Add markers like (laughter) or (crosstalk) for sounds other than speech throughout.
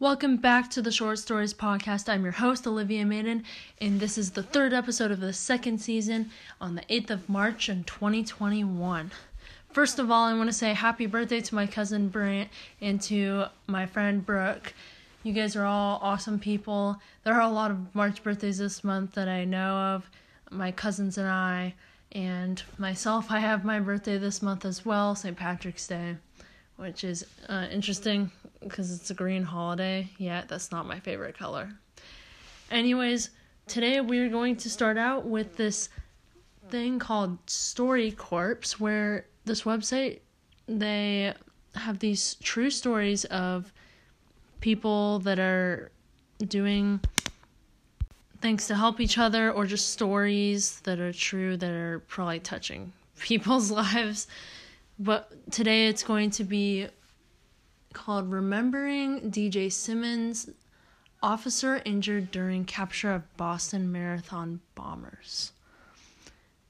Welcome back to the Short Stories Podcast. I'm your host, Olivia Maiden, and this is the third episode of the second season on the 8th of March in 2021. First of all, I want to say happy birthday to my cousin Brant and to my friend Brooke. You guys are all awesome people. There are a lot of March birthdays this month that I know of. My cousins and I, and myself, I have my birthday this month as well, St. Patrick's Day, which is uh, interesting because it's a green holiday. Yeah, that's not my favorite color. Anyways, today we're going to start out with this thing called Story Corpse, where this website they have these true stories of people that are doing things to help each other or just stories that are true that are probably touching (laughs) people's lives. But today it's going to be called Remembering DJ Simonds, Officer Injured During Capture of Boston Marathon Bombers.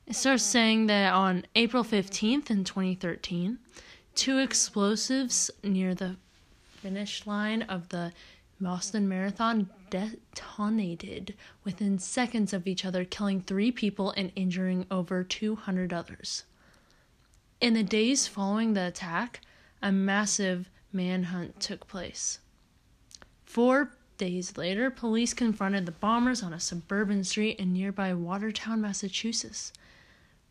It starts saying that on April 15th in 2013, two explosives near the finish line of the Boston Marathon detonated within seconds of each other, killing three people and injuring over 200 others. In the days following the attack, a massive manhunt took place. Four days later, police confronted the bombers on a suburban street in nearby Watertown, Massachusetts.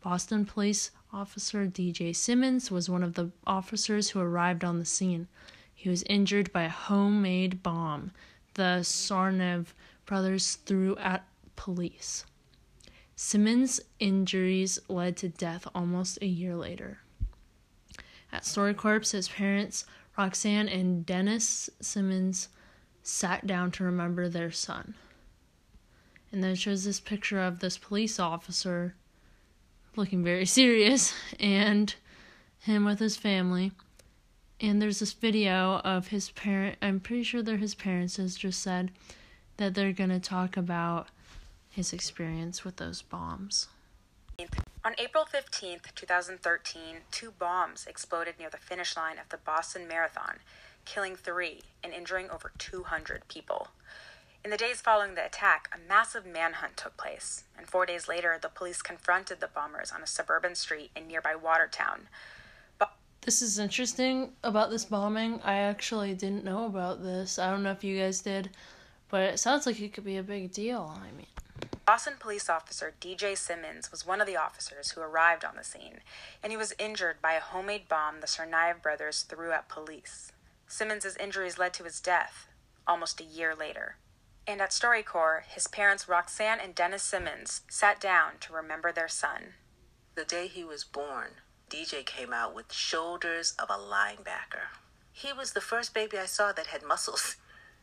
Boston police officer DJ Simonds was one of the officers who arrived on the scene. He was injured by a homemade bomb the Tsarnaev brothers threw at police. Simonds' injuries led to death almost a year later. At Story Corpse, his parents Roxanne and Dennis Simonds sat down to remember their son. And then it shows this picture of this police officer looking very (laughs) serious and him with his family. And there's this video of his parent, I'm pretty sure they're his parents, has just said that they're going to talk about his experience with those bombs. On April 15, 2013, two bombs exploded near the finish line of the Boston Marathon, killing three and injuring over 200 people. In the days following the attack, a massive manhunt took place, and four days later, the police confronted the bombers on a suburban street in nearby Watertown. This is interesting about this bombing. I actually didn't know about this. I don't know if you guys did, but it sounds like it could be a big deal. I mean, Boston police officer DJ Simonds was one of the officers who arrived on the scene, and he was injured by a homemade bomb the Tsarnaev brothers threw at police. Simonds's injuries led to his death almost a year later. And at StoryCorps, his parents Roxanne and Dennis Simonds sat down to remember their son. The day he was born, DJ came out with shoulders of a linebacker. He was the first baby I saw that had muscles.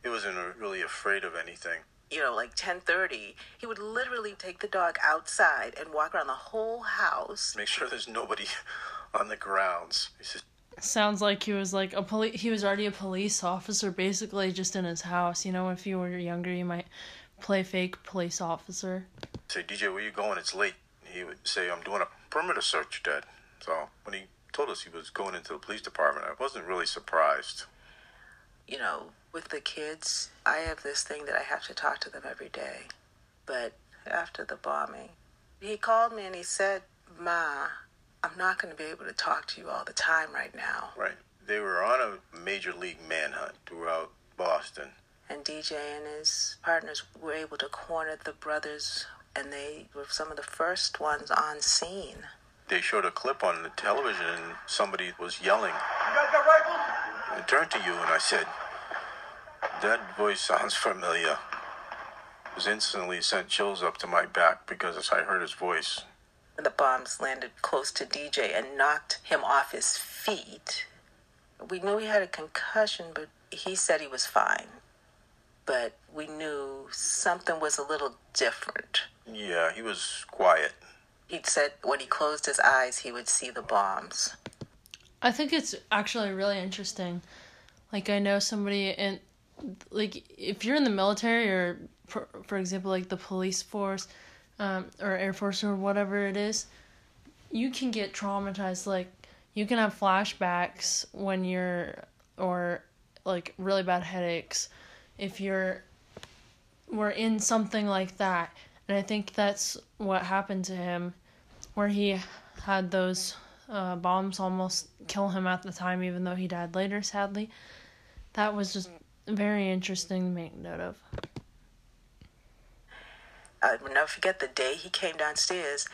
He wasn't really afraid of anything you know, like 10:30, he would literally take the dog outside and walk around the whole house. Make sure there's nobody on the grounds. Just... Sounds like he was like a police. He was already a police officer, basically, just in his house. You know, if you were younger, you might play fake police officer. Say, DJ, where you going? It's late. He would say, I'm doing a perimeter search, Dad. So when he told us he was going into the police department, I wasn't really surprised. You know, with the kids, I have this thing that I have to talk to them every day. But after the bombing, he called me and he said, Ma, I'm not going to be able to talk to you all the time right now. Right. They were on a major league manhunt throughout Boston. And DJ and his partners were able to corner the brothers, and they were some of the first ones on scene. They showed a clip on the television, and somebody was yelling. You guys got rifles? I turned to you and I said, that voice sounds familiar. It was instantly sent chills up to my back because I heard his voice. The bombs landed close to DJ and knocked him off his feet. We knew he had a concussion, but he said he was fine. But we knew something was a little different. Yeah, he was quiet. He said when he closed his eyes, he would see the bombs. I think it's actually really interesting. Like, I know somebody in like if you're in the military or for, for example like the police force um, or air force or whatever it is you can get traumatized like you can have flashbacks when you're or like really bad headaches, if you're were in something like that. And I think that's what happened to him, where he had those uh, bombs almost kill him at the time, even though he died later, sadly. That was just very interesting to make note of. I'll never forget the day he came downstairs.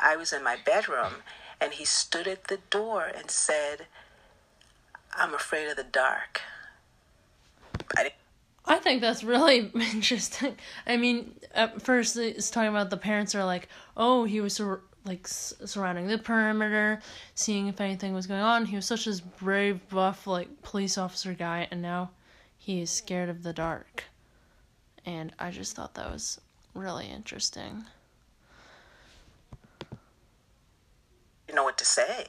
I was in my bedroom, and he stood at the door and said, I'm afraid of the dark. I, I think that's really (laughs) interesting. I mean, at first it's talking about the parents are like, oh, he was sur- like surrounding the perimeter, seeing if anything was going on. He was such a brave, buff, like police officer guy, and now he is scared of the dark. And I just thought that was really interesting. You know what to say.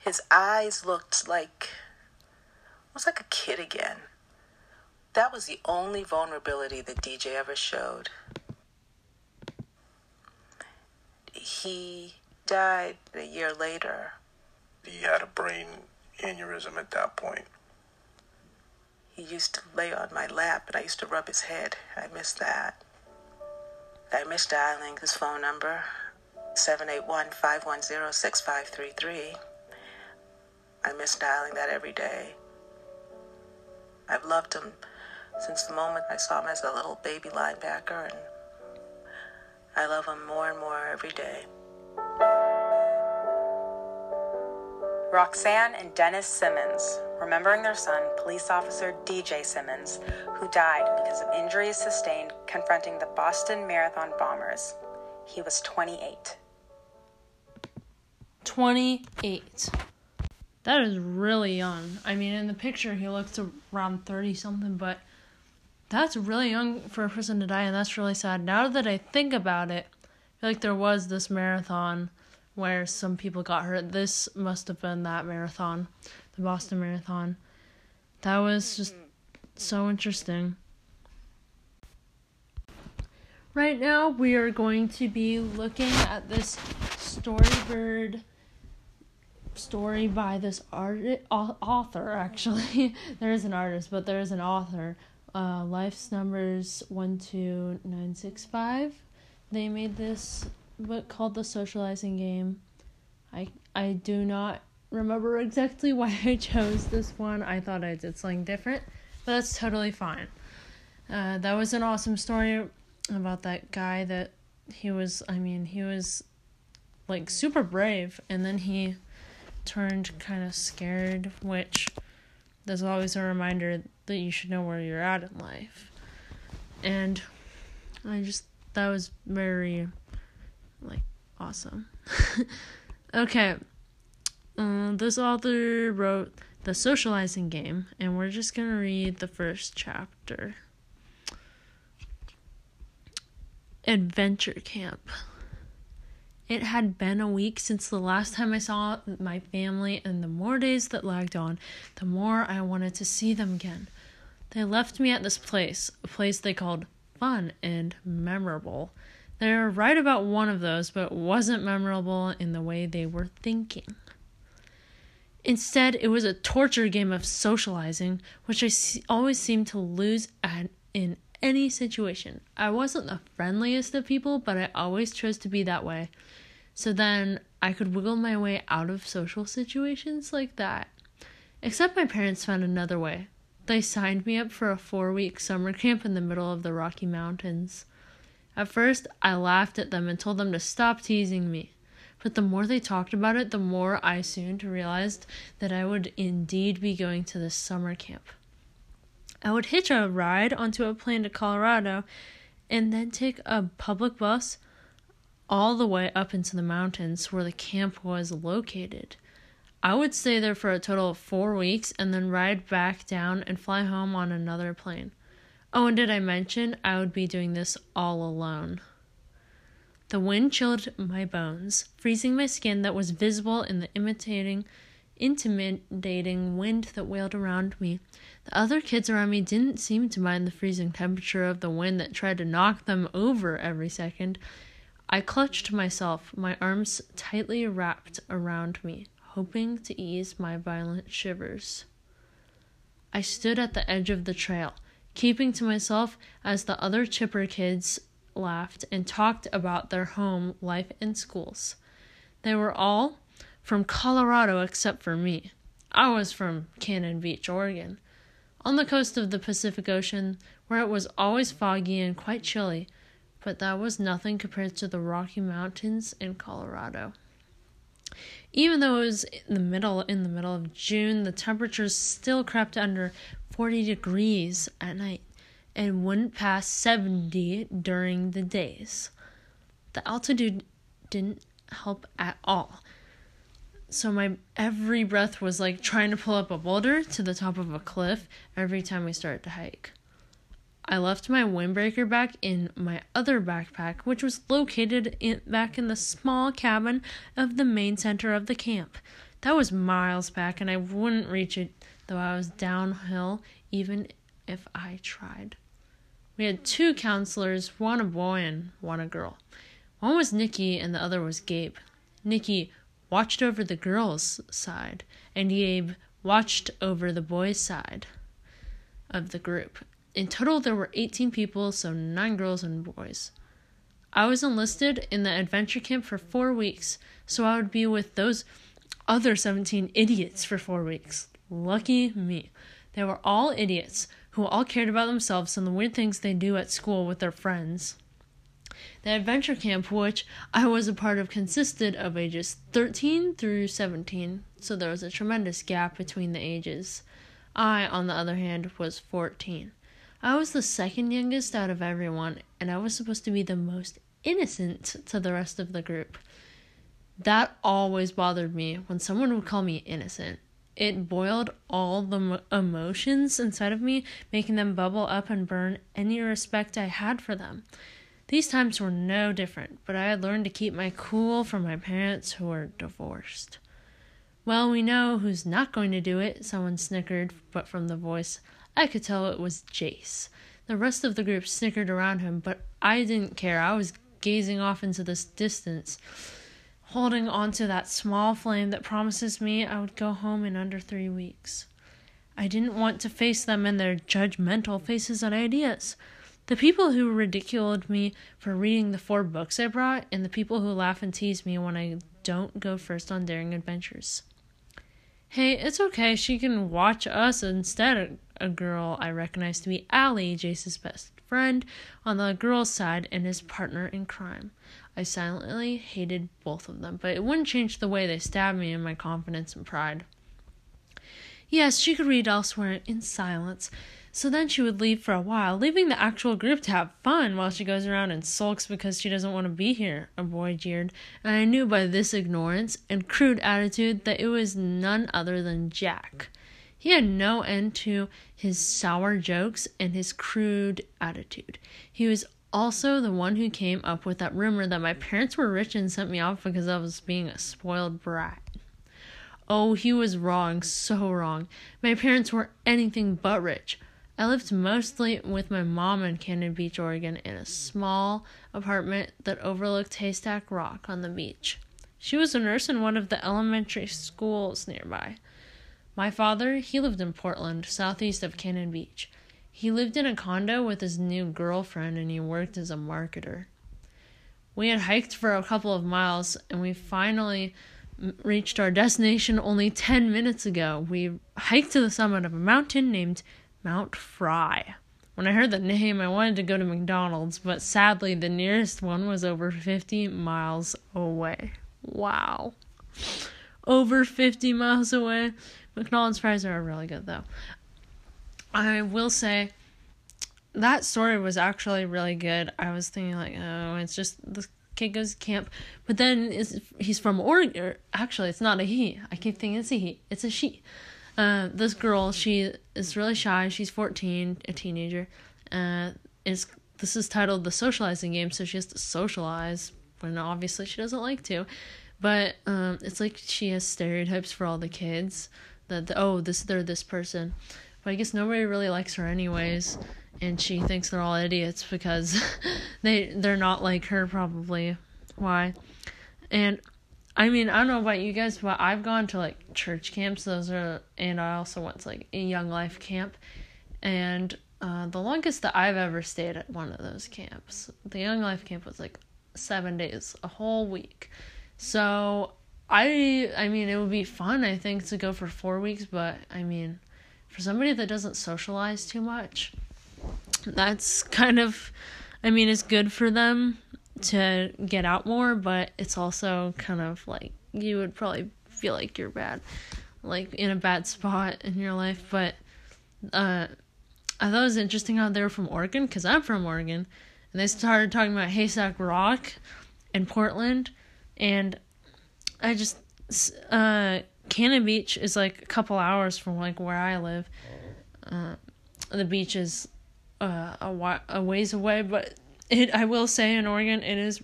His eyes looked like was like a kid again. That was the only vulnerability that DJ ever showed. He died a year later. He had a brain aneurysm at that point. He used to lay on my lap and I used to rub his head. I miss that. I miss dialing his phone number, 781 510 6533. I miss dialing that every day. I've loved him since the moment I saw him as a little baby linebacker, and I love him more and more every day. Roxanne and Dennis Simonds, remembering their son, police officer DJ Simonds, who died because of injuries sustained confronting the Boston Marathon bombers. He was 28. 28. That is really young. I mean, in the picture, he looks around 30 something, but that's really young for a person to die, and that's really sad. Now that I think about it, I feel like there was this marathon where some people got hurt. This must have been that marathon, the Boston Marathon. That was just so interesting. Right now, we are going to be looking at this Storybird story by this art author actually (laughs) there is an artist but there is an author uh, life's numbers 12965 they made this book called the socializing game. I i do not remember exactly (laughs) why i chose this one. I thought i did something different but that's totally fine. Uh, that was an awesome story about that guy that he was i mean he was like super brave and then he turned kind of scared, which there's always a reminder that you should know where you're at in life. And I just, that was very, like, awesome. (laughs) okay. Uh, this author wrote The Socializing Game, and we're just going to read the first chapter Adventure Camp. It had been a week since the last time I saw my family, and the more days that lagged on, the more I wanted to see them again. They left me at this place, a place they called fun and memorable. They were right about one of those, but wasn't memorable in the way they were thinking. Instead, it was a torture game of socializing, which I always seemed to lose at in any situation. I wasn't the friendliest of people, but I always chose to be that way. So then I could wiggle my way out of social situations like that. Except my parents found another way. They signed me up for a four week summer camp in the middle of the Rocky Mountains. At first, I laughed at them and told them to stop teasing me. But the more they talked about it, the more I soon realized that I would indeed be going to this summer camp. I would hitch a ride onto a plane to Colorado and then take a public bus all the way up into the mountains where the camp was located. I would stay there for a total of four weeks and then ride back down and fly home on another plane. Oh, and did I mention I would be doing this all alone? The wind chilled my bones, freezing my skin that was visible in the imitating, intimidating wind that wailed around me. The other kids around me didn't seem to mind the freezing temperature of the wind that tried to knock them over every second, I clutched myself, my arms tightly wrapped around me, hoping to ease my violent shivers. I stood at the edge of the trail, keeping to myself as the other chipper kids laughed and talked about their home life and schools. They were all from Colorado except for me. I was from Cannon Beach, Oregon, on the coast of the Pacific Ocean, where it was always foggy and quite chilly, but that was nothing compared to the Rocky Mountains in Colorado. Even though it was in the middle in the middle of June, the temperatures still crept under 40 degrees at night and wouldn't pass 70 during the days. The altitude didn't help at all. So my every breath was like trying to pull up a boulder to the top of a cliff every time we started to hike. I left my windbreaker back in my other backpack, which was located in, back in the small cabin of the main center of the camp. That was miles back, and I wouldn't reach it though I was downhill, even if I tried. We had two counselors, one a boy and one a girl. One was Nikki, and the other was Gabe. Nikki watched over the girls' side, and Gabe watched over the boys' side of the group. In total, there were 18 people, so nine girls and boys. I was enlisted in the adventure camp for four weeks, so I would be with those other 17 idiots for four weeks. Lucky me. They were all idiots who all cared about themselves and the weird things they do at school with their friends. The adventure camp, which I was a part of, consisted of ages 13 through 17, so there was a tremendous gap between the ages. I, on the other hand, was 14. I was the second youngest out of everyone, and I was supposed to be the most innocent to the rest of the group. That always bothered me when someone would call me innocent. It boiled all the emotions inside of me, making them bubble up and burn any respect I had for them. These times were no different, but I had learned to keep my cool from my parents who were divorced. Well, we know who's not going to do it, someone snickered, but from the voice I could tell it was Jace. The rest of the group snickered around him, but I didn't care. I was gazing off into this distance, holding on to that small flame that promises me I would go home in under three weeks. I didn't want to face them and their judgmental faces and ideas. The people who ridiculed me for reading the four books I brought, and the people who laugh and tease me when I don't go first on daring adventures. Hey, it's okay. She can watch us instead, a girl I recognized to be Allie, Jace's best friend, on the girl's side and his partner in crime. I silently hated both of them, but it wouldn't change the way they stabbed me in my confidence and pride. Yes, she could read elsewhere in silence, so then she would leave for a while, leaving the actual group to have fun while she goes around and sulks because she doesn't want to be here, a boy jeered, and I knew by this ignorance and crude attitude that it was none other than Jack. He had no end to his sour jokes and his crude attitude. He was also the one who came up with that rumor that my parents were rich and sent me off because I was being a spoiled brat. Oh, he was wrong, so wrong. My parents were anything but rich. I lived mostly with my mom in Cannon Beach, Oregon, in a small apartment that overlooked Haystack Rock on the beach. She was a nurse in one of the elementary schools nearby. My father, he lived in Portland, southeast of Cannon Beach. He lived in a condo with his new girlfriend and he worked as a marketer. We had hiked for a couple of miles and we finally reached our destination only 10 minutes ago. We hiked to the summit of a mountain named Mount Fry. When I heard the name, I wanted to go to McDonald's, but sadly, the nearest one was over 50 miles away. Wow. Over 50 miles away. McDonald's fries are really good though. I will say that story was actually really good. I was thinking like, oh, it's just the kid goes to camp, but then he's from Oregon. Actually, it's not a he. I keep thinking it's a he. It's a she. Uh, this girl, she is really shy. She's fourteen, a teenager. Uh, is this is titled the socializing game, so she has to socialize when obviously she doesn't like to. But um, it's like she has stereotypes for all the kids that the, oh this they're this person but i guess nobody really likes her anyways and she thinks they're all idiots because (laughs) they they're not like her probably why and I mean, I don't know about you guys, but I've gone to like church camps. Those are, and I also went to like a Young Life camp, and uh, the longest that I've ever stayed at one of those camps, the Young Life camp was like seven days, a whole week. So I, I mean, it would be fun. I think to go for four weeks, but I mean, for somebody that doesn't socialize too much, that's kind of, I mean, it's good for them to get out more, but it's also kind of like you would probably feel like you're bad, like in a bad spot in your life. But uh, I thought it was interesting how they were from Oregon because I'm from Oregon, and they started talking about Haystack Rock in Portland, and I just uh, Cannon Beach is like a couple hours from like where I live. Uh, the beach is uh, a, a ways away, but it I will say in Oregon it is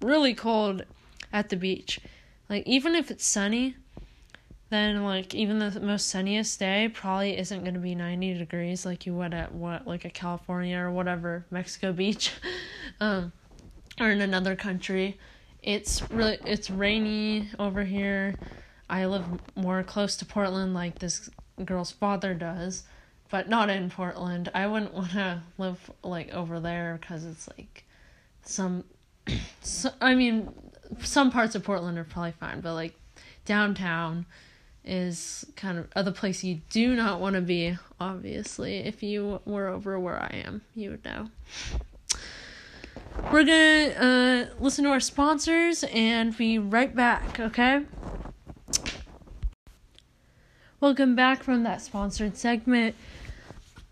really cold at the beach. Like even if it's sunny, then like even the most sunniest day probably isn't going to be 90 degrees like you would at what like a California or whatever Mexico Beach (laughs) um or in another country. It's really it's rainy over here. I live more close to Portland like this girl's father does but not in Portland. I wouldn't want to live like over there because it's like some, (clears throat) so, I mean, some parts of Portland are probably fine, but like downtown is kind of the place you do not want to be. Obviously, if you were over where I am, you would know. We're gonna uh, listen to our sponsors and be right back. Okay. Welcome back from that sponsored segment.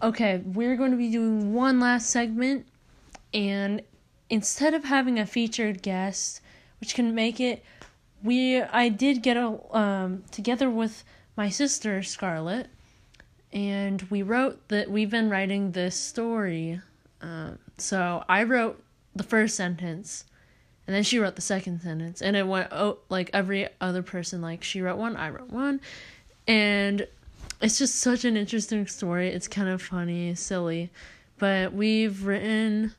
Okay, we're going to be doing one last segment, and instead of having a featured guest, which can make it, we I did get a um together with my sister Scarlett, and we wrote that we've been writing this story. Um, so I wrote the first sentence, and then she wrote the second sentence, and it went oh like every other person like she wrote one, I wrote one, and it's just such an interesting story. It's kind of funny, silly, but we've written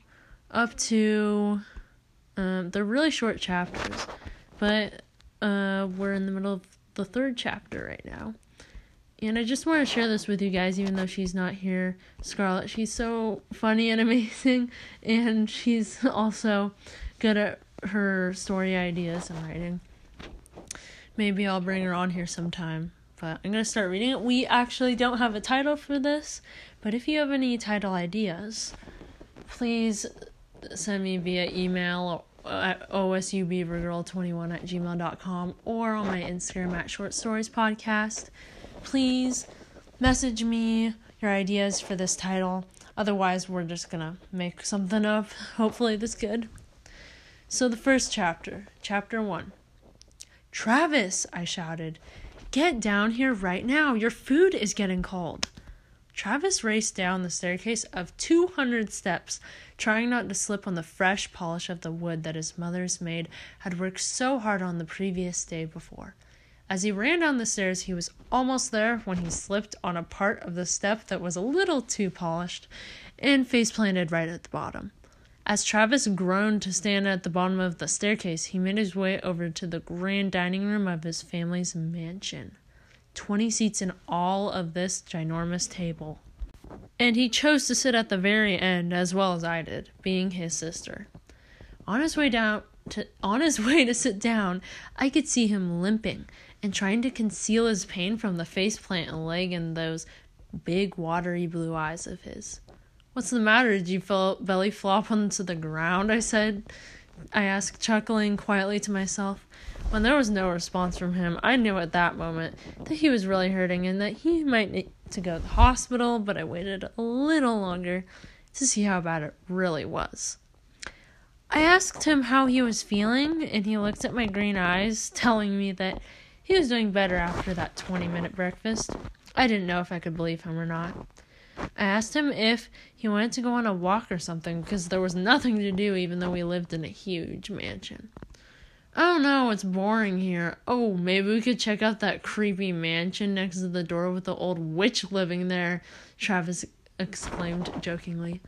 up to um, they're really short chapters, but uh, we're in the middle of the third chapter right now. And I just want to share this with you guys, even though she's not here. Scarlett, she's so funny and (laughs) amazing, and she's also good at her story ideas and writing. Maybe I'll bring her on here sometime but I'm going to start reading it. We actually don't have a title for this, but if you have any title ideas, please send me via email at osubbeavergirl21 at gmail.com or on my Instagram at Short Stories Podcast. Please message me your ideas for this title. Otherwise, we're just going to make something up, hopefully, this good. So, the first chapter, chapter one. Travis, I shouted. Get down here right now. Your food is getting cold. Travis raced down the staircase of 200 steps, trying not to slip on the fresh polish of the wood that his mother's maid had worked so hard on the previous day before. As he ran down the stairs, he was almost there when he slipped on a part of the step that was a little too polished and face planted right at the bottom. As Travis groaned to stand at the bottom of the staircase, he made his way over to the grand dining room of his family's mansion. Twenty seats in all of this ginormous table. And he chose to sit at the very end as well as I did, being his sister. On his way down to on his (laughs) way to sit down, I could see him limping and trying to conceal his pain from the faceplant and leg and those big watery blue eyes of his. What's the matter? Did you feel belly flop onto the ground? I said. I asked, chuckling quietly to myself. When there was no response from him, I knew at that moment that he was really hurting and that he might need to go to the hospital, but I waited a little longer to see how bad it really was. I asked him how he was feeling, and he looked at my green eyes, telling me that he was doing better after that 20 minute breakfast. I didn't know if I could believe him or not. I asked him if he wanted to go on a walk or something because there was nothing to do even though we lived in a huge mansion. Oh no, it's boring here. Oh, maybe we could check out that creepy mansion next to the door with the old witch living there, Travis exclaimed jokingly.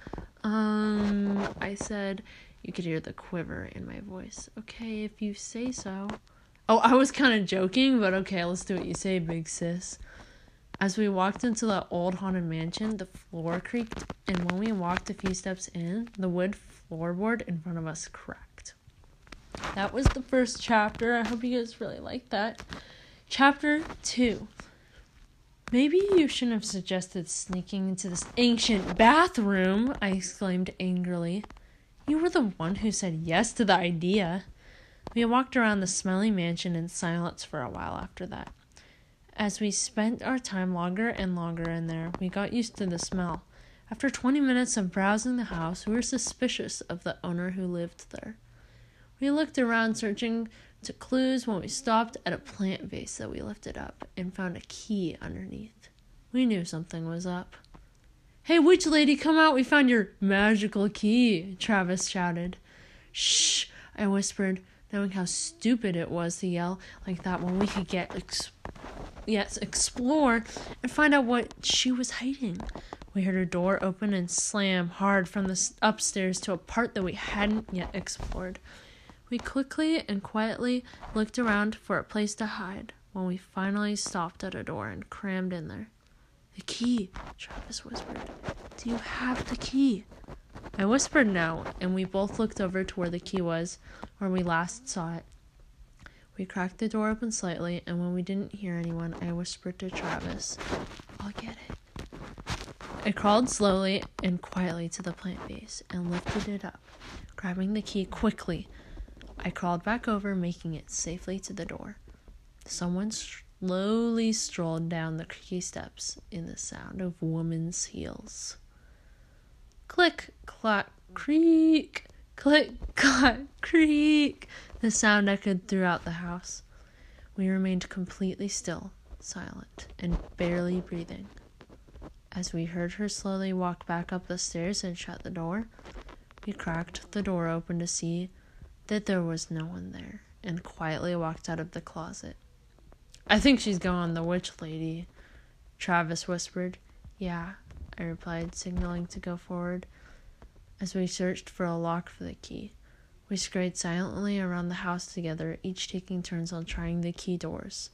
Um, I said, you could hear the quiver in my voice. Okay, if you say so. Oh, I was kind of joking, but okay, let's do what you say, big sis. As we walked into the old haunted mansion, the floor creaked, and when we walked a few steps in, the wood floorboard in front of us cracked. That was the first chapter. I hope you guys really liked that. Chapter 2. Maybe you shouldn't have suggested sneaking into this ancient bathroom, I exclaimed angrily. You were the one who said yes to the idea. We walked around the smelly mansion in silence for a while after that. As we spent our time longer and longer in there, we got used to the smell. After 20 minutes of browsing the house, we were suspicious of the owner who lived there. We looked around searching to clues when we stopped at a plant vase that we lifted up and found a key underneath. We knew something was up. Hey, witch lady, come out! We found your magical key, Travis shouted. Shh, I whispered, knowing how stupid it was to yell like that when we could get ex- yes, explore and find out what she was hiding. We heard her door open and slam hard from the upstairs to a part that we hadn't yet explored. We quickly and quietly looked around for a place to hide when we finally stopped at a door and crammed in there. The key, Travis whispered. Do you have the key? I whispered no, and we both looked over to where the key was, where we last saw it. We cracked the door open slightly, and when we didn't hear anyone, I whispered to Travis, I'll get it. I crawled slowly and quietly to the plant base and lifted it up, grabbing the key quickly. I crawled back over, making it safely to the door. Someone slowly strolled down the creaky steps in the sound of woman's heels. Click, clack, creak, click, clack, creak. The sound echoed throughout the house. We remained completely still, silent, and barely breathing. As we heard her slowly walk back up the stairs and shut the door, we cracked the door open to see that there was no one there and quietly walked out of the closet. I think she's gone, the witch lady, Travis whispered. Yeah, I replied, signaling to go forward. As we searched for a lock for the key, we scurried silently around the house together, each taking turns on trying the key doors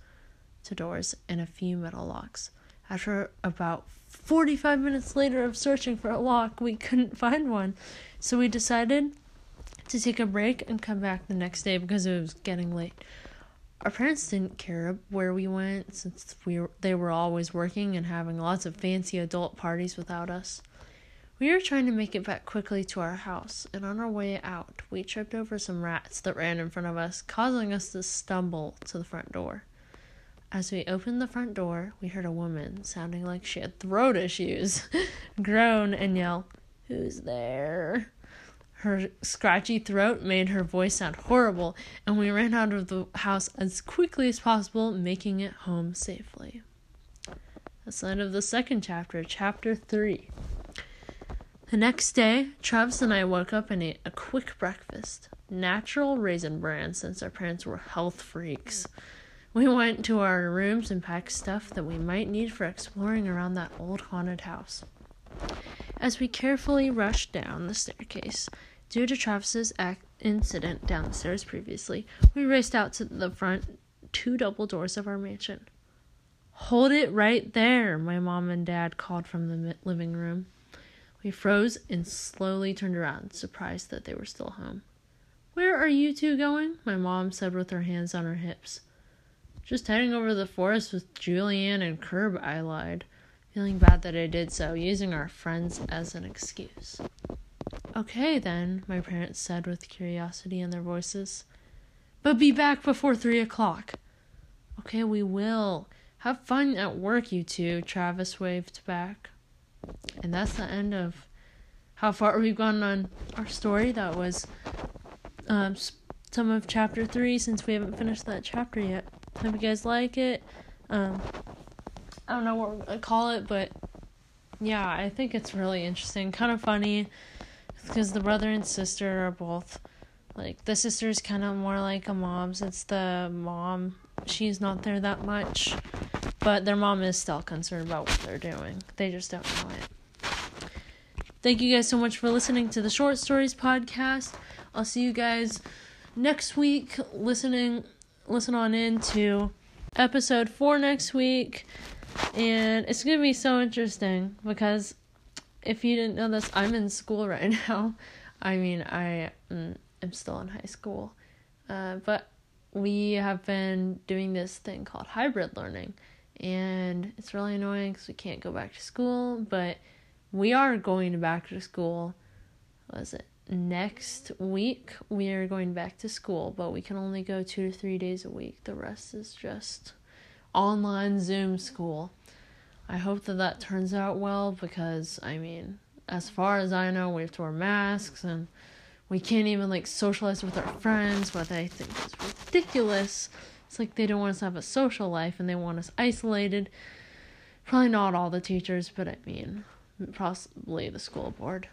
to doors and a few metal locks. After about 45 minutes later of searching for a lock, we couldn't (laughs) find one. So we decided to take a break and come back the next day because it was getting late. Our parents didn't care where we went since we were, they were always working and having lots of fancy adult parties without us. We were trying to make it back quickly to our house, and on our way out, we tripped over some rats that ran in front of us, causing us to stumble to the front door. As we opened the front door, we heard a woman, sounding like she had throat issues, (laughs) groan and yell, Who's there? Her scratchy throat made her voice sound horrible, and we ran out of the house as quickly as possible, making it home safely. That's the end of the second chapter, chapter 3. The next day, Travis and I woke up and ate a quick breakfast. Natural raisin bran, since our parents were health freaks. We went to our rooms and packed stuff that we might need for exploring around that old haunted house. As we carefully rushed down the staircase, due to Travis's ac- incident down the stairs previously, we raced out to the front two double doors of our mansion. Hold it right there, my mom and dad called from the living room. We froze and slowly turned around, surprised that they were still home. Where are you two going? My mom said with her hands on her hips. Just heading over to the forest with Julianne and Curb, I lied, feeling bad that I did so, using our friends as an excuse. Okay, then, my parents said with curiosity in their voices. But be back before three o'clock. Okay, we will. Have fun at work, you two, Travis waved back. And that's the end of how far we've gone on our story. That was um, some of chapter three, since we haven't finished that chapter yet. Hope you guys like it. Um, I don't know what we're gonna call it, but yeah, I think it's really interesting, kind of funny, because the brother and sister are both like the sister's kind of more like a mom since the mom she's not there that much, but their mom is still concerned about what they're doing. They just don't know it. Thank you guys so much for listening to the Short Stories podcast. I'll see you guys next week listening listen on in to episode four next week. And it's going to be so interesting because if you didn't know this, I'm in school (laughs) right now. I mean, I mm, am still in high school. Uh, but we have been doing this thing called hybrid learning. And it's really annoying because we can't go back to school, but we are going back to school. What is it? Next week, we are going back to school, but we can only go two to three days a week. The rest is just online Zoom school. I hope that that turns out well because, I mean, as far as I know, we have to wear masks and we can't even like socialize with our friends, what I think is ridiculous. It's like they don't want us to have a social life and they want us isolated. Probably not all the teachers, but I mean, possibly the school board.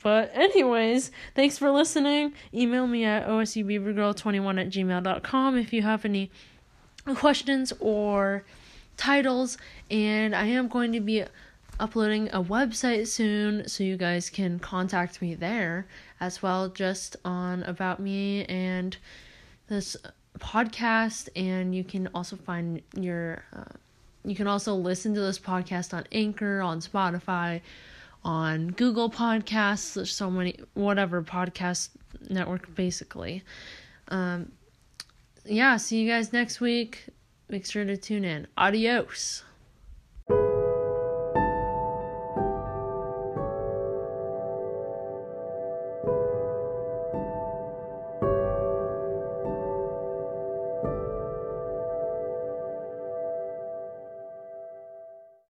But, anyways, thanks for listening. Email me at osubbeavergirl21 at gmail.com if you have any questions or titles. And I am going to be uploading a website soon so you guys can contact me there as well just on about me and this podcast and you can also find your uh, you can also listen to this podcast on anchor on spotify on google podcasts there's so many whatever podcast network basically. Um yeah see you guys next week. Make sure to tune in. Adios